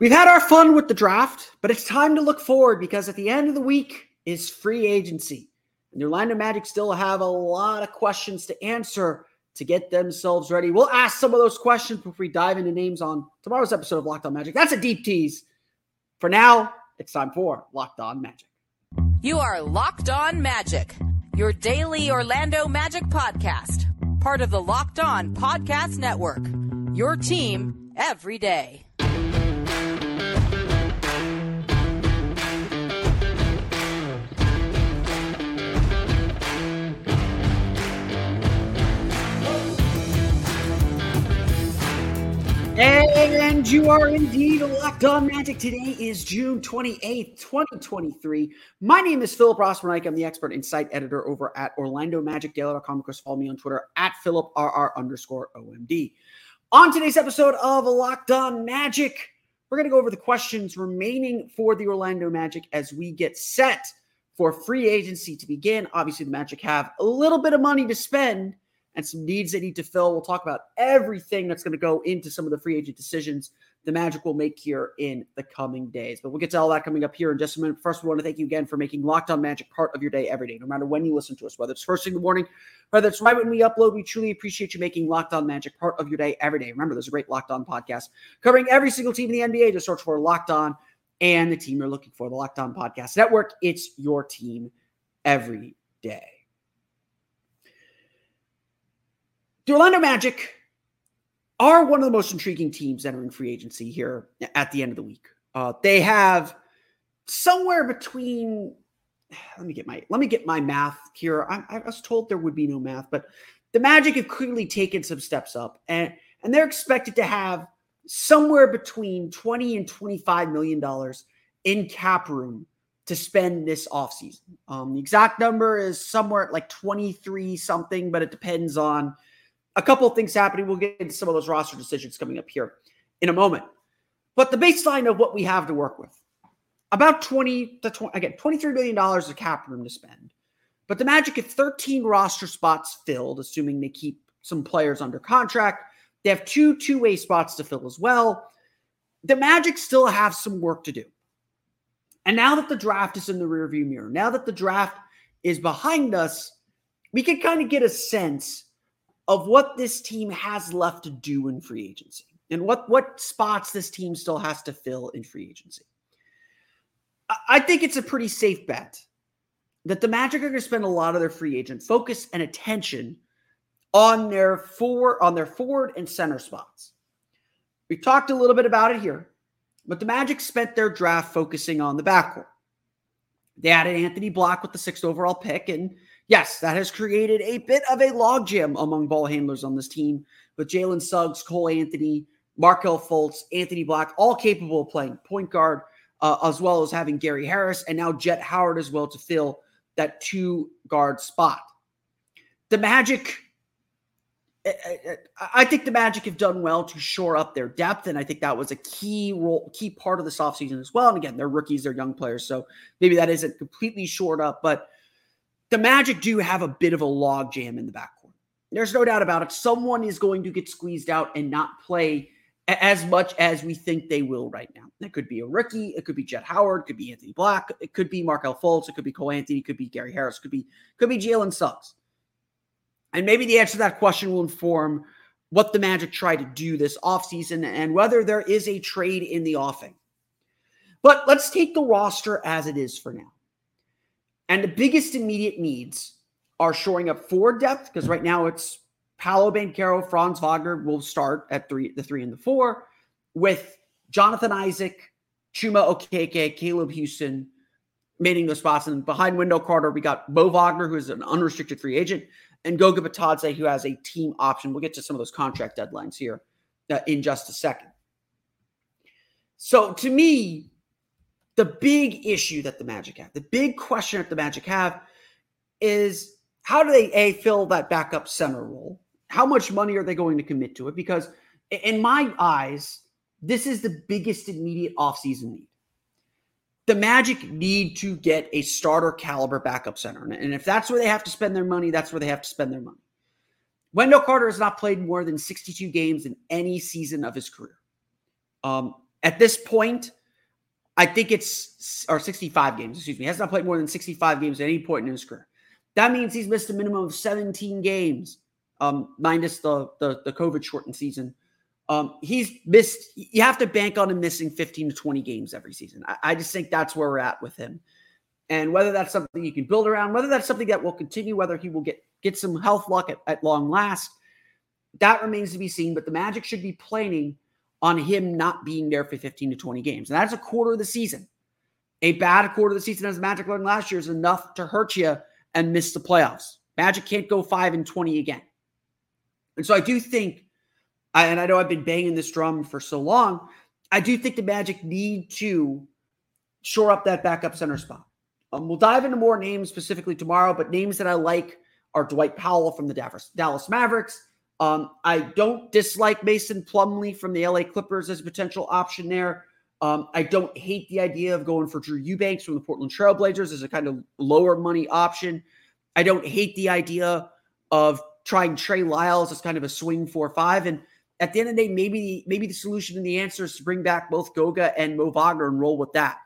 We've had our fun with the draft, but it's time to look forward because at the end of the week is free agency. And the Orlando Magic still have a lot of questions to answer to get themselves ready. We'll ask some of those questions before we dive into names on tomorrow's episode of Locked On Magic. That's a deep tease. For now, it's time for Locked On Magic. You are Locked On Magic, your daily Orlando Magic podcast, part of the Locked On Podcast Network. Your team every day. And you are indeed locked on magic. Today is June 28th, 2023. My name is Philip Rossman I'm the expert insight editor over at OrlandoMagicDaily.com. Of course, follow me on Twitter at PhilipRR underscore OMD. On today's episode of Locked On Magic, we're going to go over the questions remaining for the Orlando Magic as we get set for free agency to begin. Obviously, the Magic have a little bit of money to spend and some needs they need to fill. We'll talk about everything that's going to go into some of the free agent decisions the Magic will make here in the coming days. But we'll get to all that coming up here in just a minute. First, we want to thank you again for making Locked On Magic part of your day every day, no matter when you listen to us, whether it's first thing in the morning, whether it's right when we upload. We truly appreciate you making Locked On Magic part of your day every day. Remember, there's a great Locked On podcast covering every single team in the NBA. Just search for Locked On and the team you're looking for, the Locked On Podcast Network. It's your team every day. The Orlando Magic are one of the most intriguing teams entering free agency here at the end of the week. Uh, they have somewhere between. Let me get my let me get my math here. I, I was told there would be no math, but the Magic have clearly taken some steps up, and and they're expected to have somewhere between 20 and 25 million dollars in cap room to spend this offseason. Um, the exact number is somewhere like 23 something, but it depends on a couple of things happening. We'll get into some of those roster decisions coming up here in a moment. But the baseline of what we have to work with about 20 to 20, again, $23 million of cap room to spend. But the Magic have 13 roster spots filled, assuming they keep some players under contract. They have two two way spots to fill as well. The Magic still have some work to do. And now that the draft is in the rearview mirror, now that the draft is behind us, we can kind of get a sense of what this team has left to do in free agency and what what spots this team still has to fill in free agency. I think it's a pretty safe bet that the Magic are going to spend a lot of their free agent focus and attention on their four on their forward and center spots. We talked a little bit about it here, but the Magic spent their draft focusing on the backcourt. They added Anthony Black with the sixth overall pick, and yes, that has created a bit of a logjam among ball handlers on this team with Jalen Suggs, Cole Anthony, Markelle Fultz, Anthony Black, all capable of playing point guard, uh, as well as having Gary Harris and now Jett Howard as well to fill that two guard spot. The Magic, eh, eh, eh, I think the Magic have done well to shore up their depth, and I think that was a key role, key part of this offseason as well. And again, they're rookies, they're young players, so maybe that isn't completely shored up, but the Magic do have a bit of a log jam in the backcourt. There's no doubt about it. Someone is going to get squeezed out and not play as much as we think they will right now. It could be a rookie. It could be Jett Howard. It could be Anthony Black. It could be Markelle Fultz. It could be Cole Anthony. It could be Gary Harris. It could be could be Jalen Suggs. And maybe the answer to that question will inform what the Magic try to do this offseason and whether there is a trade in the offing. But let's take the roster as it is for now. And the biggest immediate needs are shoring up forward depth because right now it's Paolo Banchero, Franz Wagner will start at three, the three and the four, with Jonathan Isaac, Chuma Okeke, Caleb Houstan mating those spots. And behind Wendell Carter, we got Mo Wagner, who is an unrestricted free agent, and Goga Bitadze, who has a team option. We'll get to some of those contract deadlines here uh, in just a second. So to me, the big issue that the Magic have, the big question that the Magic have is how do they a fill that backup center role? How much money are they going to commit to it? Because in my eyes, this is the biggest immediate offseason need. The Magic need to get a starter caliber backup center. And if that's where they have to spend their money, that's where they have to spend their money. Wendell Carter has not played more than 62 games in any season of his career. Um, At this point, I think it's or 65 games, excuse me. Has not played more than 65 games at any point in his career. That means he's missed a minimum of 17 games, um, minus the, the, the COVID shortened season. Um, he's missed, you have to bank on him missing 15 to 20 games every season. I, I just think that's where we're at with him. And whether that's something you can build around, whether that's something that will continue, whether he will get get some health luck at, at long last, that remains to be seen. But the Magic should be planning on him not being there for 15 to 20 games. And that's a quarter of the season. A bad quarter of the season as Magic learned last year is enough to hurt you and miss the playoffs. Magic can't go 5 and 20 again. And so I do think, and I know I've been banging this drum for so long, I do think the Magic need to shore up that backup center spot. Um, we'll dive into more names specifically tomorrow, but names that I like are Dwight Powell from the Dallas Mavericks, um, I don't dislike Mason Plumlee from the LA Clippers as a potential option there. Um, I don't hate the idea of going for Drew Eubanks from the Portland Trailblazers as a kind of lower money option. I don't hate the idea of trying Trey Lyles as kind of a swing four five. And at the end of the day, maybe maybe the solution and the answer is to bring back both Goga and Mo Wagner and roll with that.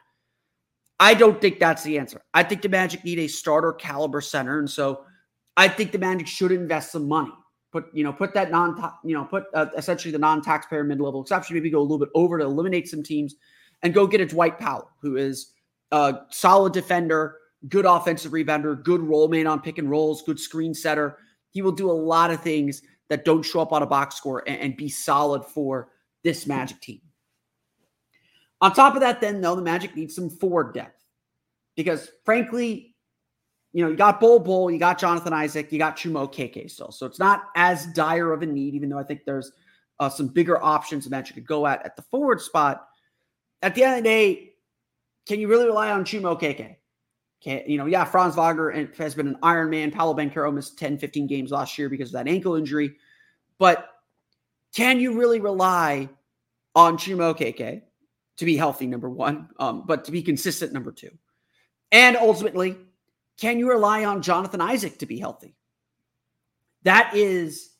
I don't think that's the answer. I think the Magic need a starter caliber center, and so I think the Magic should invest some money put you know put that non you know put uh, essentially the non-taxpayer mid-level exception maybe go a little bit over to eliminate some teams and go get a Dwight Powell who is a solid defender good offensive rebounder good role man on pick and rolls good screen setter. He will do a lot of things that don't show up on a box score and, and be solid for this magic team. On top of that then though the magic needs some forward depth because frankly you know, you got Bull Bull, you got Jonathan Isaac, you got Chuma Okeke still. So it's not as dire of a need, even though I think there's uh, some bigger options that you could go at at the forward spot. At the end of the day, can you really rely on Chuma Okeke? Can, you know, yeah, Franz Wagner has been an Iron Man. Paolo Banchero missed 10, 15 games last year because of that ankle injury. But can you really rely on Chuma Okeke to be healthy, number one, um, but to be consistent, number two? And ultimately, can you rely on Jonathan Isaac to be healthy? That is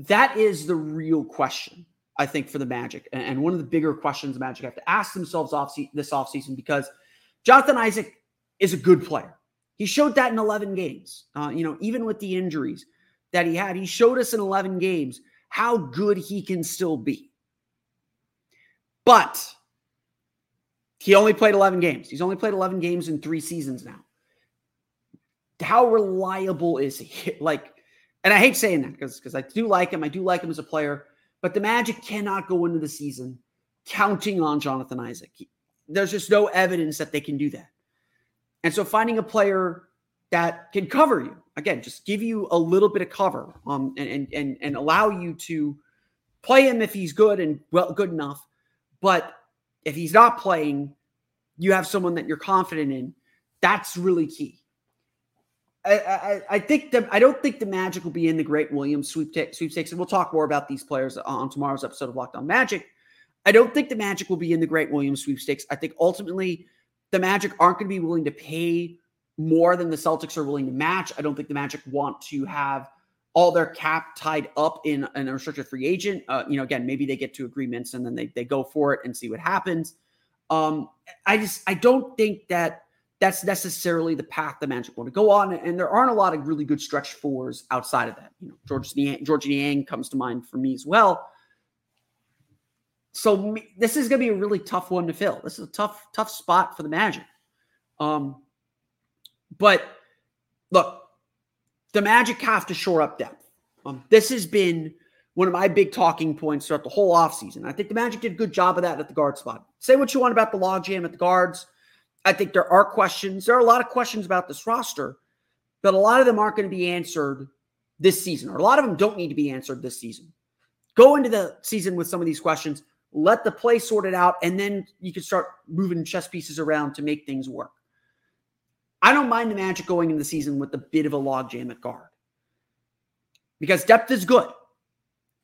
that is the real question, I think, for the Magic, and one of the bigger questions the Magic have to ask themselves off this offseason because Jonathan Isaac is a good player. He showed that in 11 games. Uh, you know, even with the injuries that he had, he showed us in 11 games how good he can still be. But he only played 11 games. He's only played 11 games in three seasons now how reliable is he? Like, and I hate saying that because because I do like him. I do like him as a player, but the Magic cannot go into the season counting on Jonathan Isaac. There's just no evidence that they can do that. And so finding a player that can cover you again, just give you a little bit of cover, um, and and and allow you to play him if he's good and well good enough. But if he's not playing, you have someone that you're confident in. That's really key. I, I, think the I don't think the Magic will be in the Grant Williams sweepstakes, sweepstakes, and we'll talk more about these players on tomorrow's episode of Locked On Magic. I don't think the Magic will be in the Grant Williams sweepstakes. I think ultimately the Magic aren't going to be willing to pay more than the Celtics are willing to match. I don't think the Magic want to have all their cap tied up in, an unrestricted free agent. Uh, you know, again, maybe they get to agreements and then they they go for it and see what happens. Um, I just I don't think that that's necessarily the path the Magic want to go on. And there aren't a lot of really good stretch fours outside of that. You know, George Niang, George Niang comes to mind for me as well. So me, this is going to be a really tough one to fill. This is a tough, tough spot for the Magic. Um, but look, the Magic have to shore up depth. Um, this has been one of my big talking points throughout the whole offseason. I think the Magic did a good job of that at the guard spot. Say what you want about the logjam at the guards. I think there are questions. There are a lot of questions about this roster, but a lot of them aren't going to be answered this season, or a lot of them don't need to be answered this season. Go into the season with some of these questions, let the play sort it out, and then you can start moving chess pieces around to make things work. I don't mind the Magic going into the season with a bit of a logjam at guard because depth is good.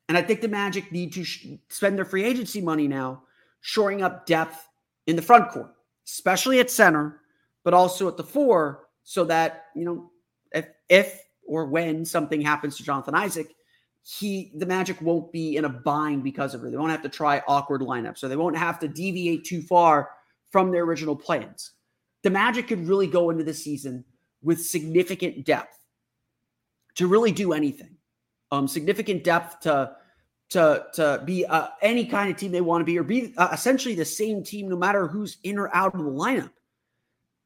And I think the Magic need to sh- spend their free agency money now shoring up depth in the front court especially at center, but also at the four, so that, you know, if, if or when something happens to Jonathan Isaac, he the Magic won't be in a bind because of it. They won't have to try awkward lineups, or they won't have to deviate too far from their original plans. The Magic could really go into the season with significant depth to really do anything. Um, significant depth to to to be uh, any kind of team they want to be, or be uh, essentially the same team no matter who's in or out of the lineup.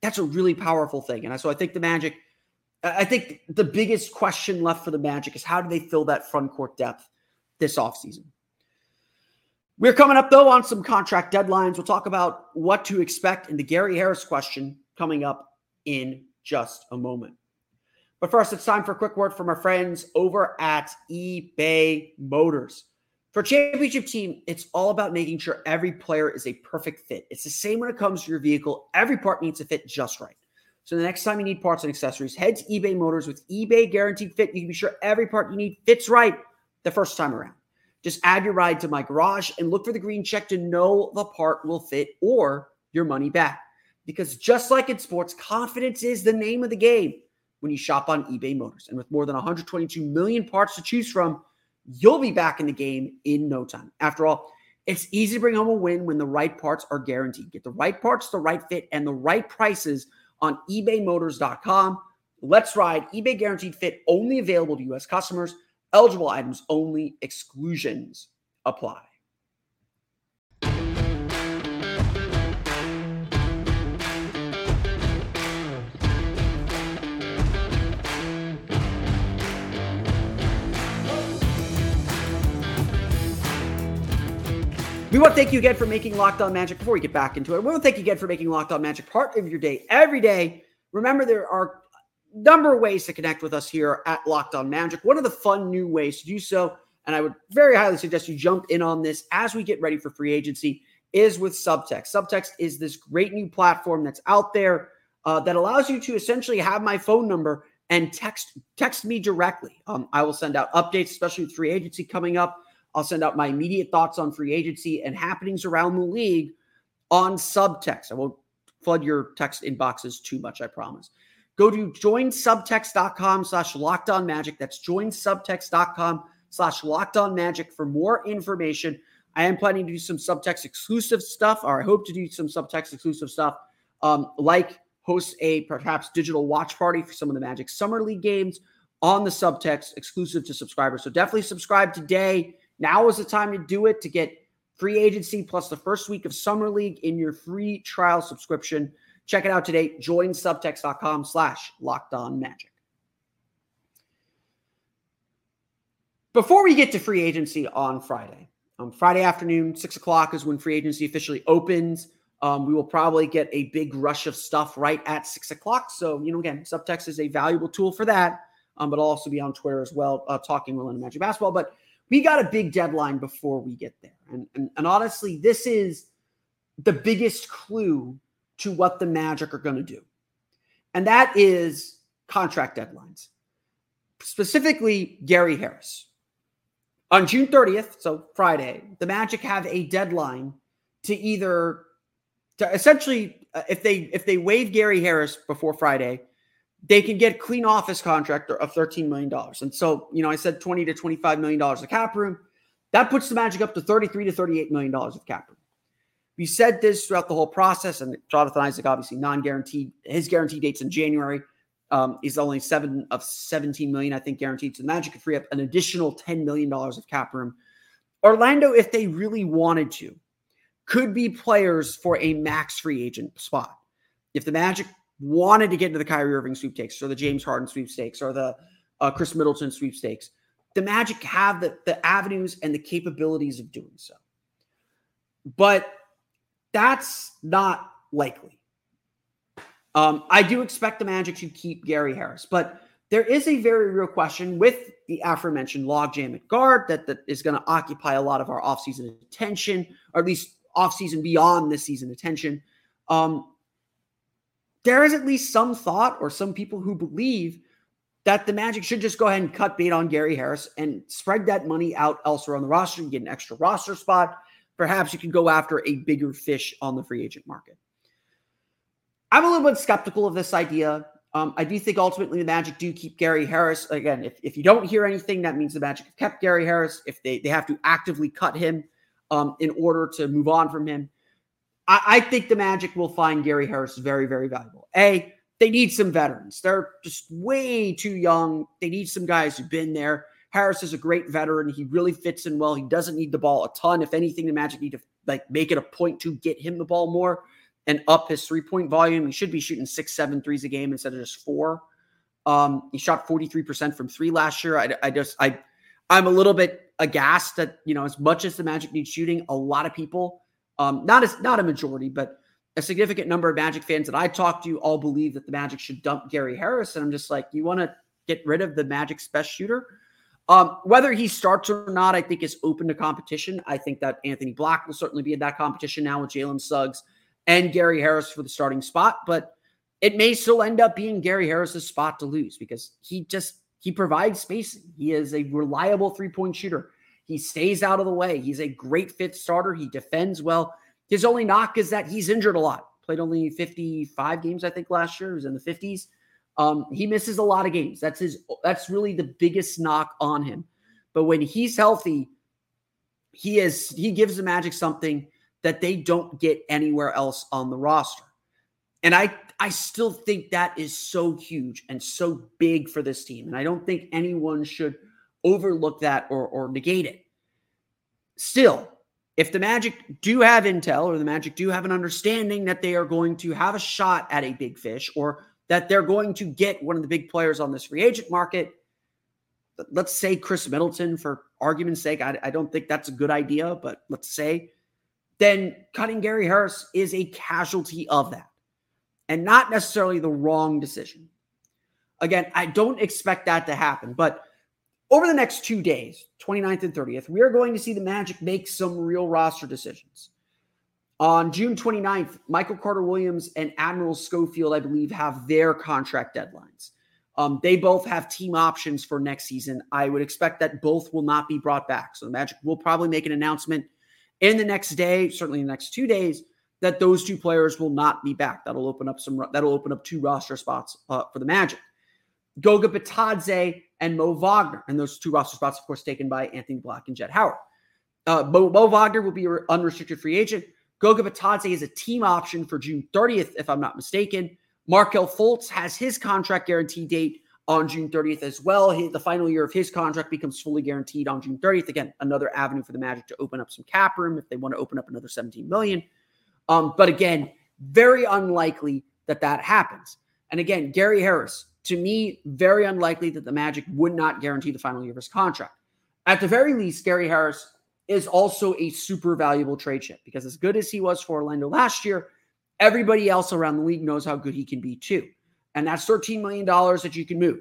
That's a really powerful thing, and so I think the Magic I think the biggest question left for the Magic is how do they fill that front court depth this offseason? We're coming up, though, on some contract deadlines. We'll talk about what to expect in the Gary Harris question coming up in just a moment. But first, it's time for a quick word from our friends over at eBay Motors. For a championship team, it's all about making sure every player is a perfect fit. It's the same when it comes to your vehicle. Every part needs to fit just right. So the next time you need parts and accessories, head to eBay Motors with eBay Guaranteed Fit. You can be sure every part you need fits right the first time around. Just add your ride to my garage and look for the green check to know the part will fit or your money back. Because just like in sports, confidence is the name of the game when you shop on eBay Motors. And with more than 122 million parts to choose from, you'll be back in the game in no time. After all, it's easy to bring home a win when the right parts are guaranteed. Get the right parts, the right fit, and the right prices on ebaymotors.com. Let's ride eBay guaranteed fit only available to U.S. customers. Eligible items only, exclusions apply. We want to thank you again for making Locked On Magic. Before we get back into it, we want to thank you again for making Locked On Magic part of your day every day. Remember, there are a number of ways to connect with us here at Locked On Magic. One of the fun new ways to do so, and I would very highly suggest you jump in on this as we get ready for free agency, is with Subtext. Subtext is this great new platform that's out there uh, that allows you to essentially have my phone number and text text me directly. Um, I will send out updates, especially with free agency coming up. I'll send out my immediate thoughts on free agency and happenings around the league on subtext. I won't flood your text inboxes too much, I promise. Go to joinsubtext.com slash locked on magic. That's joinsubtext.com slash locked on magic for more information. I am planning to do some subtext exclusive stuff, or I hope to do some subtext exclusive stuff, um, like host a perhaps digital watch party for some of the Magic Summer League games on the subtext exclusive to subscribers. So definitely subscribe today. Now is the time to do it to get free agency plus the first week of Summer League in your free trial subscription. Check it out today. Join subtext.com slash locked on magic. Before we get to free agency on Friday, um, Friday afternoon, six o'clock is when free agency officially opens. Um, we will probably get a big rush of stuff right at six o'clock. So, you know, again, Subtext is a valuable tool for that. Um, but I'll also be on Twitter as well, uh, talking Orlando Magic basketball. But we got a big deadline before we get there. And, and, and honestly, this is the biggest clue to what the Magic are going to do. And that is contract deadlines, specifically Gary Harris. On June 30th, so Friday, the Magic have a deadline to either to essentially uh, if they if they waive Gary Harris before Friday, they can get clean office contract of $13 million. And so, you know, I said 20 to $25 million of cap room. That puts the Magic up to 33 to $38 million of cap room. We said this throughout the whole process, and Jonathan Isaac obviously non-guaranteed. His guarantee dates in January. Um, he's only seven of 17 million, I think, guaranteed. So the Magic could free up an additional $10 million of cap room. Orlando, if they really wanted to, could be players for a max free agent spot. If the Magic wanted to get into the Kyrie Irving sweepstakes or the James Harden sweepstakes or the uh, Khris Middleton sweepstakes. The Magic have the, the avenues and the capabilities of doing so. But that's not likely. Um, I do expect the Magic to keep Gary Harris, but there is a very real question with the aforementioned logjam at guard that, that is going to occupy a lot of our offseason attention, or at least offseason beyond this season attention. Um, there is at least some thought or some people who believe that the Magic should just go ahead and cut bait on Gary Harris and spread that money out elsewhere on the roster and get an extra roster spot. Perhaps you could go after a bigger fish on the free agent market. I'm a little bit skeptical of this idea. Um, I do think ultimately the Magic do keep Gary Harris. Again, if, if you don't hear anything, that means the Magic have kept Gary Harris. If they, they have to actively cut him um, in order to move on from him, I, I think the Magic will find Gary Harris very, very valuable. A, they need some veterans. They're just way too young. They need some guys who've been there. Harris is a great veteran. He really fits in well. He doesn't need the ball a ton. If anything, the Magic need to like make it a point to get him the ball more and up his three point volume. He should be shooting six, seven threes a game instead of just four. Um, he shot 43% from three last year. I, I just, I, I'm a little bit aghast that, you know, as much as the Magic needs shooting, a lot of people, um, not as, not a majority, but a significant number of Magic fans that I talk to all believe that the Magic should dump Gary Harris. And I'm just like, you want to get rid of the Magic's best shooter? Um, whether he starts or not, I think is open to competition. I think that Anthony Black will certainly be in that competition now with Jalen Suggs and Gary Harris for the starting spot, but it may still end up being Gary Harris's spot to lose because he just he provides spacing. He is a reliable three-point shooter. He stays out of the way. He's a great fifth starter. He defends well. His only knock is that he's injured a lot. Played only 55 games, I think, last year. He was in the 50s. Um, he misses a lot of games. That's his. That's really the biggest knock on him. But when he's healthy, he is. He gives the Magic something that they don't get anywhere else on the roster. And I I still think that is so huge and so big for this team. And I don't think anyone should overlook that or, or negate it. Still, if the Magic do have intel or the Magic do have an understanding that they are going to have a shot at a big fish or that they're going to get one of the big players on this free agent market, let's say Khris Middleton for argument's sake, I, I don't think that's a good idea, but let's say, then cutting Gary Harris is a casualty of that and not necessarily the wrong decision. Again, I don't expect that to happen, but over the next two days, 29th and 30th, we are going to see the Magic make some real roster decisions. On June 29th, Michael Carter Williams and Admiral Schofield, I believe, have their contract deadlines. Um, they both have team options for next season. I would expect that both will not be brought back. So the Magic will probably make an announcement in the next day, certainly in the next two days, that those two players will not be back. That'll open up some. That'll open up two roster spots uh, for the Magic. Goga Bitadze and Mo Wagner, and those two roster spots, of course, taken by Anthony Black and Jett Howard. Uh, Mo, Mo Wagner will be an unrestricted free agent. Goga Bitadze is a team option for June 30th, if I'm not mistaken. Markelle Fultz has his contract guarantee date on June 30th as well. He, the final year of his contract becomes fully guaranteed on June 30th. Again, another avenue for the Magic to open up some cap room if they want to open up another 17 million. Um, but again, very unlikely that that happens. And again, Gary Harris, to me, very unlikely that the Magic would not guarantee the final year of his contract. At the very least, Gary Harris is also a super valuable trade chip because as good as he was for Orlando last year, everybody else around the league knows how good he can be too. And that's $13 million that you can move.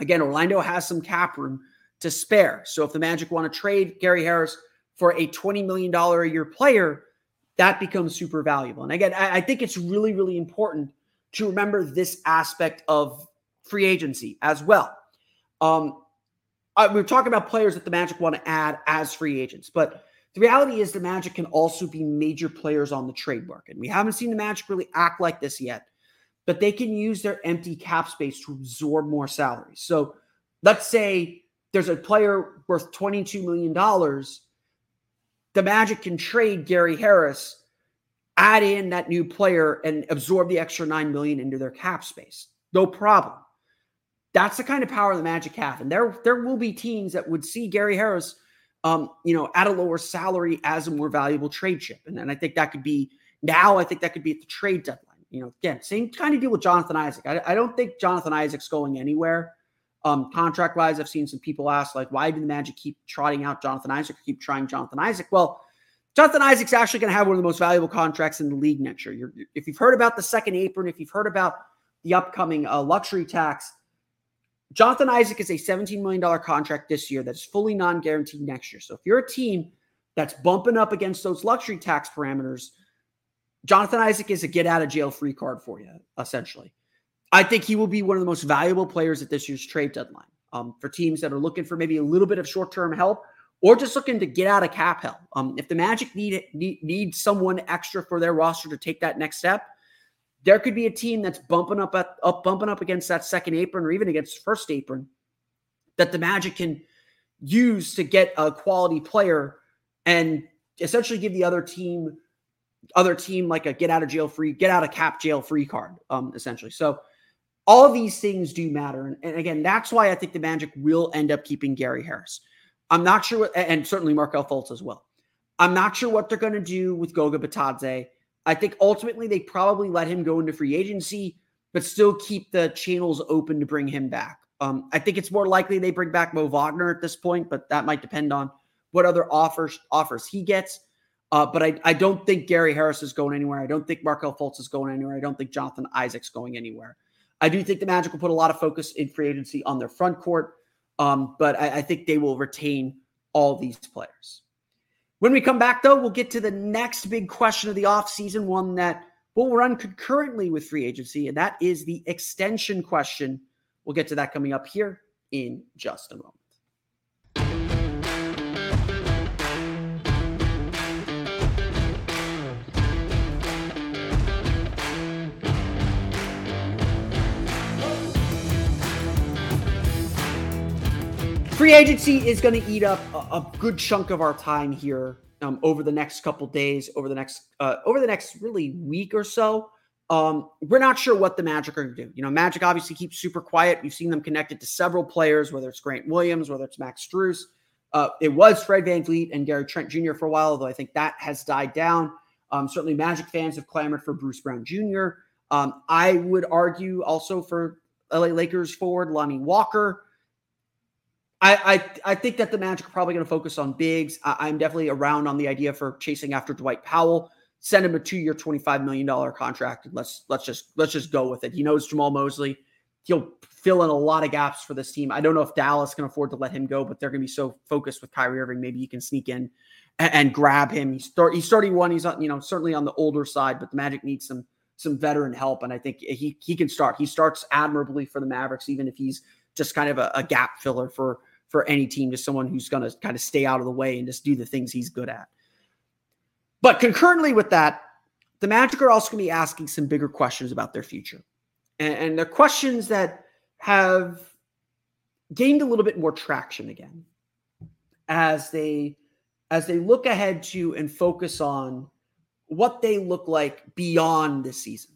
Again, Orlando has some cap room to spare. So if the Magic want to trade Gary Harris for a $20 million a year player, that becomes super valuable. And again, I, I think it's really, really important to remember this aspect of free agency as well. Um, I, we are talking about players that the Magic want to add as free agents, but the reality is the Magic can also be major players on the trade market. We haven't seen the Magic really act like this yet, but they can use their empty cap space to absorb more salaries. So let's say there's a player worth $22 million the Magic can trade Gary Harris, add in that new player, and absorb the extra nine million into their cap space. No problem. That's the kind of power the Magic have, and there there will be teams that would see Gary Harris, um, you know, at a lower salary as a more valuable trade chip, and, and I think that could be now. I think that could be at the trade deadline. You know, again, same kind of deal with Jonathan Isaac. I, I don't think Jonathan Isaac's going anywhere. Um, contract wise, I've seen some people ask, like, why do the Magic keep trotting out Jonathan Isaac keep trying Jonathan Isaac? Well, Jonathan Isaac's actually going to have one of the most valuable contracts in the league next year. You're, if you've heard about the second apron, if you've heard about the upcoming uh, luxury tax, Jonathan Isaac is a $17 million contract this year that's fully non guaranteed next year. So if you're a team that's bumping up against those luxury tax parameters, Jonathan Isaac is a get out of jail free card for you, essentially. I think he will be one of the most valuable players at this year's trade deadline um, for teams that are looking for maybe a little bit of short term help or just looking to get out of cap hell. Um, if the Magic need, need need someone extra for their roster to take that next step, there could be a team that's bumping up at, up bumping up against that second apron or even against first apron that the Magic can use to get a quality player and essentially give the other team other team like a get out of jail free get out of cap jail free card um essentially. So all these things do matter. And, and again that's why i think the magic will end up keeping gary harris i'm not sure what, and certainly markelle fultz as well i'm not sure what they're going to do with goga bitadze i think ultimately they probably let him go into free agency but still keep the channels open to bring him back um, I think it's more likely they bring back Mo Wagner at this point, but that might depend on what other offers offers he gets. Uh, but I, I don't think Gary Harris is going anywhere. I don't think Markelle Fultz is going anywhere. I don't think Jonathan Isaac's going anywhere. I do think the Magic will put a lot of focus in free agency on their front court, um, but I, I think they will retain all these players. When we come back, though, we'll get to the next big question of the offseason, one that will run concurrently with free agency, and that is the extension question We'll get to that coming up here in just a moment. Free agency is going to eat up a, a, good chunk of our time here um, over the next couple days, over the next uh, over the next really week or so. Um, we're not sure what the Magic are going to do. You know, Magic obviously keeps super quiet. We've seen them connected to several players, whether it's Grant Williams, whether it's Max Strus. Uh, it was Fred VanVleet and Gary Trent Jr. for a while, although I think that has died down. Um, certainly, Magic fans have clamored for Bruce Brown Jr. Um, I would argue also for LA Lakers forward Lonnie Walker. I, I, I think that the Magic are probably going to focus on bigs. I, I'm definitely around on the idea for chasing after Dwight Powell send him a two-year, $25 million contract. And let's let's just let's just go with it. He knows Jamahl Mosley. He'll fill in a lot of gaps for this team. I don't know if Dallas can afford to let him go, but they're going to be so focused with Kyrie Irving. Maybe you can sneak in and, and grab him. He's he's 31. He's on, you know, certainly on the older side, but the Magic needs some some veteran help. And I think he he can start. He starts admirably for the Mavericks, even if he's just kind of a, a gap filler for for any team, just someone who's going to kind of stay out of the way and just do the things he's good at. But concurrently with that, the Magic are also going to be asking some bigger questions about their future. And, and they're questions that have gained a little bit more traction again as they as they look ahead to and focus on what they look like beyond this season.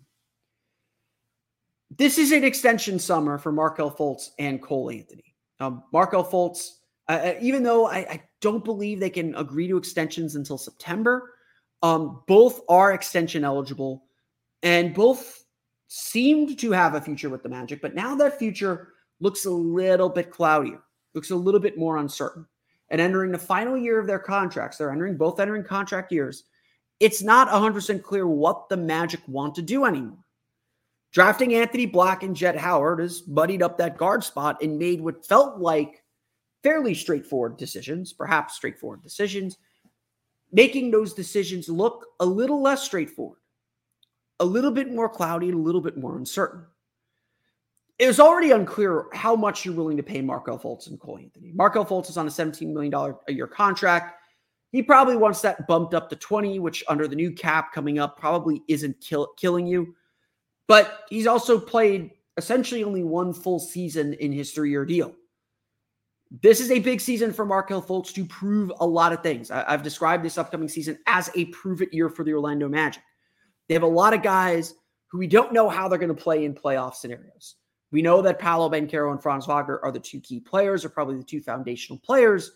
This is an extension summer for Markelle Fultz and Cole Anthony. Um, Markelle Fultz, uh, uh, even though I, I, don't believe they can agree to extensions until September, um, both are extension eligible and both seemed to have a future with the Magic, but now that future looks a little bit cloudier, looks a little bit more uncertain. And entering the final year of their contracts, they're entering both entering contract years. It's not 100% clear what the Magic want to do anymore. Drafting Anthony Black and Jett Howard has muddied up that guard spot and made what felt like fairly straightforward decisions, perhaps straightforward decisions, making those decisions look a little less straightforward, a little bit more cloudy, and a little bit more uncertain. It was already unclear how much you're willing to pay Markelle Fultz and Cole Anthony. Markelle Fultz is on a $17 million a year contract. He probably wants that bumped up to 20, which under the new cap coming up probably isn't kill, killing you. But he's also played essentially only one full season in his three year deal. This is a big season for Markelle Fultz to prove a lot of things. I, have described this upcoming season as a prove it year for the Orlando Magic. They have a lot of guys who we don't know how they're going to play in playoff scenarios. We know that Paolo Banchero and Franz Wagner are the two key players, are probably the two foundational players.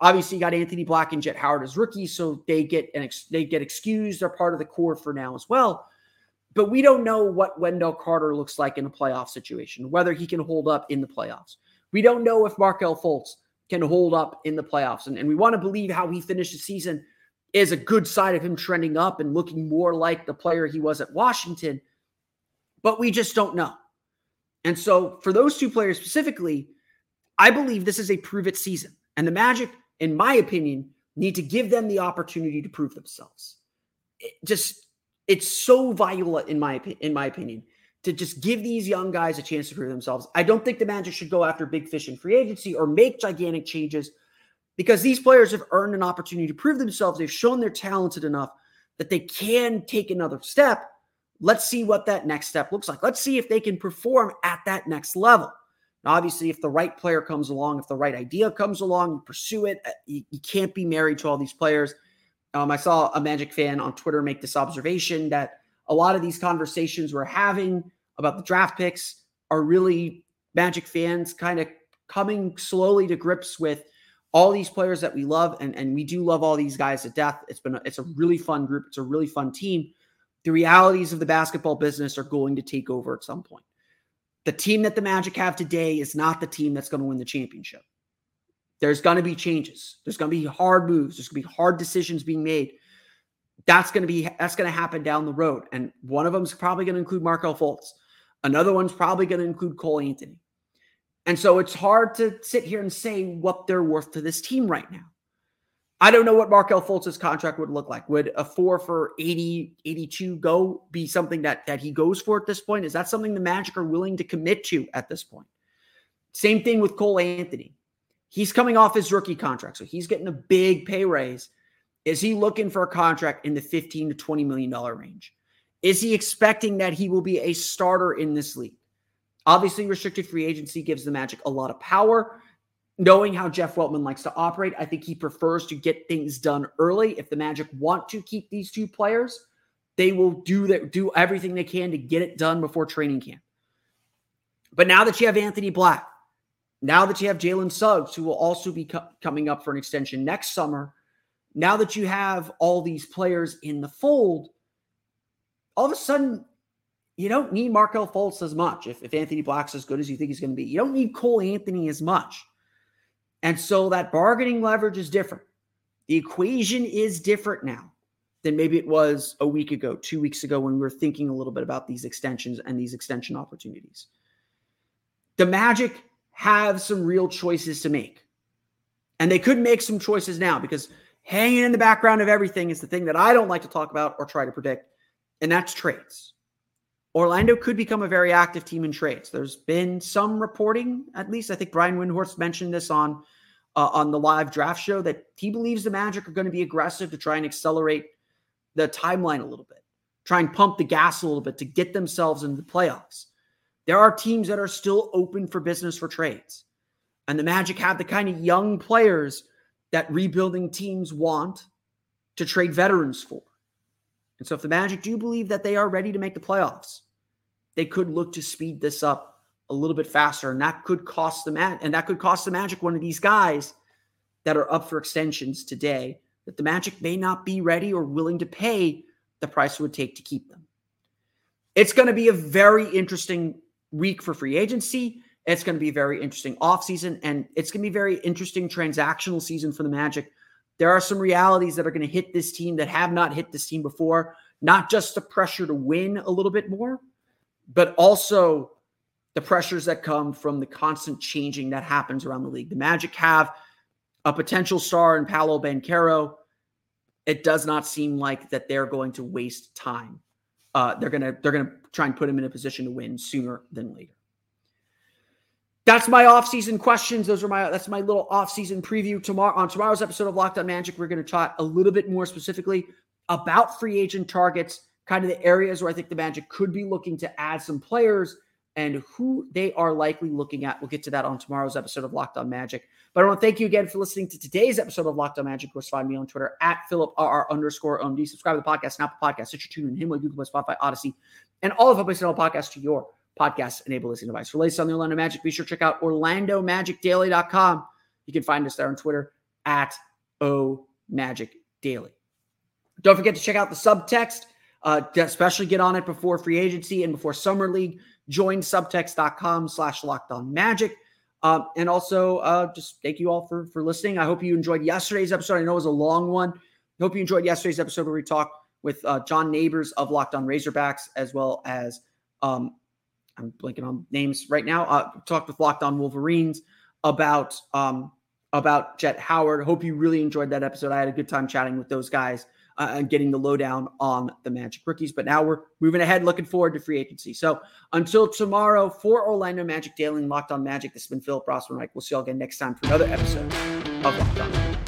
Obviously, you got Anthony Black and Jett Howard as rookies, so they get an ex- they get excused. They're part of the core for now as well. But we don't know what Wendell Carter looks like in a playoff situation, whether he can hold up in the playoffs. We don't know if Markelle Fultz can hold up in the playoffs. And, and we want to believe how he finished the season is a good side of him trending up and looking more like the player he was at Washington. But we just don't know. And so for those two players specifically, I believe this is a prove it season. And the Magic, in my opinion, need to give them the opportunity to prove themselves. It just it's so vital in my in my opinion to just give these young guys a chance to prove themselves. I don't think the Magic should go after big fish in free agency or make gigantic changes because these players have earned an opportunity to prove themselves. They've shown they're talented enough that they can take another step Let's see what that next step looks like. Let's see if they can perform at that next level. Now, obviously, if the right player comes along, if the right idea comes along, you pursue it. Uh, you, you can't be married to all these players. Um, I saw a Magic fan on Twitter make this observation that a lot of these conversations we're having about the draft picks are really Magic fans kind of coming slowly to grips with all these players that we love, and, and we do love all these guys to death. It's been a, it's a really fun group. It's a really fun team. The realities of the basketball business are going to take over at some point. The team that the Magic have today is not the team that's going to win the championship. There's going to be changes. There's going to be hard moves. There's going to be hard decisions being made. That's going to be that's going to happen down the road, and one of them is probably going to include Markelle Fultz. Another one's probably going to include Cole Anthony. And so it's hard to sit here and say what they're worth to this team right now. I don't know what Markelle Fultz's contract would look like. Would a four for 80, 82 go be something that, that he goes for at this point? Is that something the Magic are willing to commit to at this point? Same thing with Cole Anthony. He's coming off his rookie contract, so he's getting a big pay raise. Is he looking for a contract in the 15 to 20 million dollar range? Is he expecting that he will be a starter in this league? Obviously, restricted free agency gives the Magic a lot of power. Knowing how Jeff Weltman likes to operate, I think he prefers to get things done early. If the Magic want to keep these two players, they will do that, do everything they can to get it done before training camp. But now that you have Anthony Black, now that you have Jalen Suggs, who will also be co- coming up for an extension next summer, now that you have all these players in the fold, all of a sudden, you don't need Markelle Fultz as much. If, if Anthony Black's as good as you think he's going to be, you don't need Cole Anthony as much. And so that bargaining leverage is different. The equation is different now than maybe it was a week ago, two weeks ago, when we were thinking a little bit about these extensions and these extension opportunities. The Magic have some real choices to make. And they could make some choices now because hanging in the background of everything is the thing that I don't like to talk about or try to predict and that's trades. Orlando could become a very active team in trades. There's been some reporting, at least I think Brian Windhorst mentioned this on uh, on the live draft show that he believes the Magic are going to be aggressive to try and accelerate the timeline a little bit, try and pump the gas a little bit to get themselves into the playoffs. There are teams that are still open for business for trades. And the Magic have the kind of young players that rebuilding teams want to trade veterans for. And so if the Magic do believe that they are ready to make the playoffs, they could look to speed this up a little bit faster. And that could cost the Magic, and that could cost the Magic one of these guys that are up for extensions today that the Magic may not be ready or willing to pay the price it would take to keep them. It's going to be a very interesting week for free agency. It's going to be very interesting offseason, and it's going to be very interesting transactional season for the Magic there are some realities that are going to hit this team that have not hit this team before. Not just the pressure to win a little bit more, but also the pressures that come from the constant changing that happens around the league. The Magic have a potential star in Paolo Banchero. It does not seem like that they're going to waste time. Uh, they're gonna they're gonna try and put him in a position to win sooner than later that's my off-season questions. Those are my that's my little off-season preview. Tomorrow on tomorrow's episode of Locked On Magic, we're going to talk a little bit more specifically about free agent targets, kind of the areas where I think the Magic could be looking to add some players and who they are likely looking at. We'll get to that on tomorrow's episode of Locked On Magic. But I want to thank you again for listening to today's episode of Locked On Magic. Of course, find me on Twitter at PhilipRR underscore OMD. Subscribe to the podcast, Apple Podcast, Stitcher, TuneIn, Himalaya, Google Play, Spotify, Odyssey, and all of places on podcasts to your podcast enable listening device. For latest on the Orlando Magic, be sure to check out OrlandoMagicDaily.com. You can find us there on Twitter at O Magic Daily. Don't forget to check out the subtext, uh, especially get on it before free agency and before summer league. Join subtext.com slash locked on magic. Um, and also, uh, just thank you all for for listening. I hope you enjoyed yesterday's episode. I know it was a long one. I hope you enjoyed yesterday's episode where we talked with uh, John Neighbors of Locked On Razorbacks, as well as um, I'm blanking on names right now. Uh, talked with Locked On Wolverines about um, about Jett Howard. Hope you really enjoyed that episode. I had a good time chatting with those guys uh, and getting the lowdown on the Magic rookies. But now we're moving ahead, looking forward to free agency. So until tomorrow for Orlando Magic Daily and Locked On Magic, this has been Philip Rossman. Mike. We'll see you all again next time for another episode of Locked On.